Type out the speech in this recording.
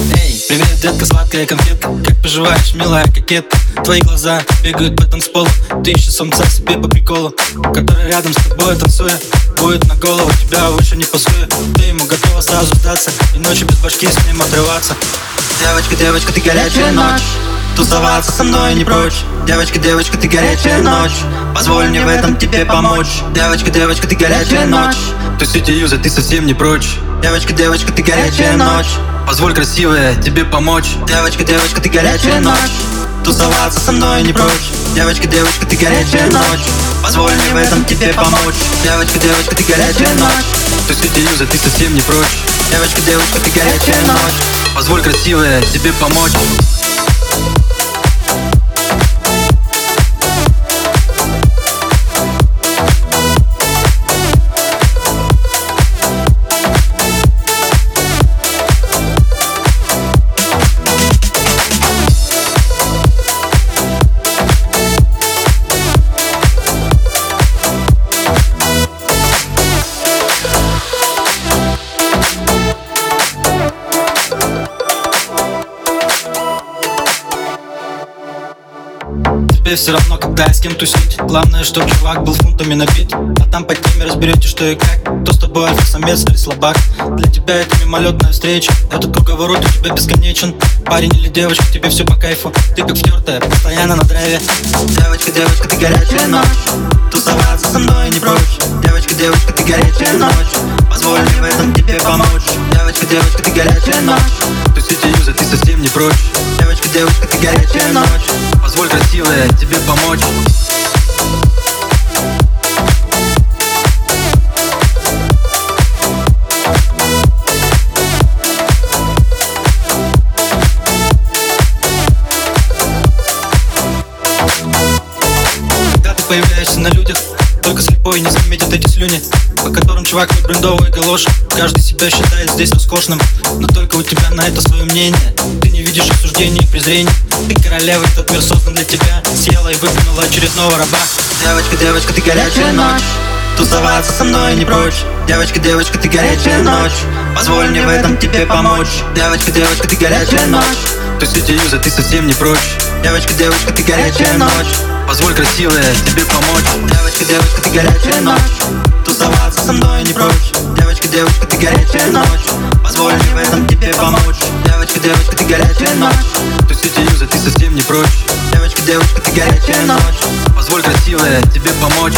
Эй, привет, детка, сладкая конфетка. Как поживаешь, милая кокетка? Твои глаза бегают по танцполу. Ты ищешь самца себе по приколу. Который рядом с тобой танцуя Будет на голову, тебя выше не пасуя Ты ему готова сразу сдаться И ночью без башки с ним отрываться. Девочка, девочка, ты горячая ночь. Тусоваться со мной не прочь. Девочка, девочка, ты горячая ночь. Позволь мне в этом тебе помочь. Девочка, девочка, ты горячая ночь Ты сети юза, ты совсем не прочь. Девочка, девочка, ты горячая ночь. Позволь, красивая, тебе помочь. Девочка, девочка, ты горячая ночь. Тусоваться со мной не прочь. Девочка, девочка, ты горячая ночь. Позволь мне в этом тебе помочь. Девочка, девочка, ты горячая ночь. Ты сети юза, ты совсем не прочь. Девочка, девочка, ты горячая ночь. Позволь, красивая, тебе помочь Тебе все равно, когда я с кем тусить. Главное, чтоб чувак был фунтами набит А там по теме разберете, что и как. Кто с тобой альфа-самец или слабак? Для тебя это мимолетная встреча. Этот круговорот у тебя бесконечен. Парень или девочка, тебе все по кайфу. Ты как втертая, постоянно на драйве. Девочка, девочка, ты горячая ночь. Тусоваться со мной не прочь. Девочка, девочка, ты горячая ночь. Позволь мне в этом тебе помочь. Девочка, девочка, ты горячая ночь. Ты сети юза, ты совсем не прочь. Девочка, девочка, ты горячая ночь Позволь, красивая, тебе помочь. Когда ты появляешься на людях Только слепой не заметит эти слюни По которым чувак не брендовые галоши Каждый себя считает здесь роскошным Но только у тебя на это свое мнение. Ты не видишь осуждения и презрения. Ты королева, этот мир создан для тебя. Съела и выплюнула очередного раба. Девочка, девочка, ты горячая ночь. Тусоваться со мной не прочь. Девочка, девочка, ты горячая ночь. Позволь мне в этом тебе помочь. Девочка, девочка, ты горячая ночь. Ты сети юза, ты совсем не прочь. Девочка, девочка, ты горячая ночь Позволь, красивая, тебе помочь. Девочка, девочка, ты горячая ночь. Тусоваться со мной не прочь. Девочка, девочка, ты горячая ночь. Позволь мне в этом тебе помочь. Девочка, девочка, ты горячая ночь. Ты сети юза, ты совсем не прочь. Девочка, девочка, ты горячая ночь. Позволь, красивая, тебе помочь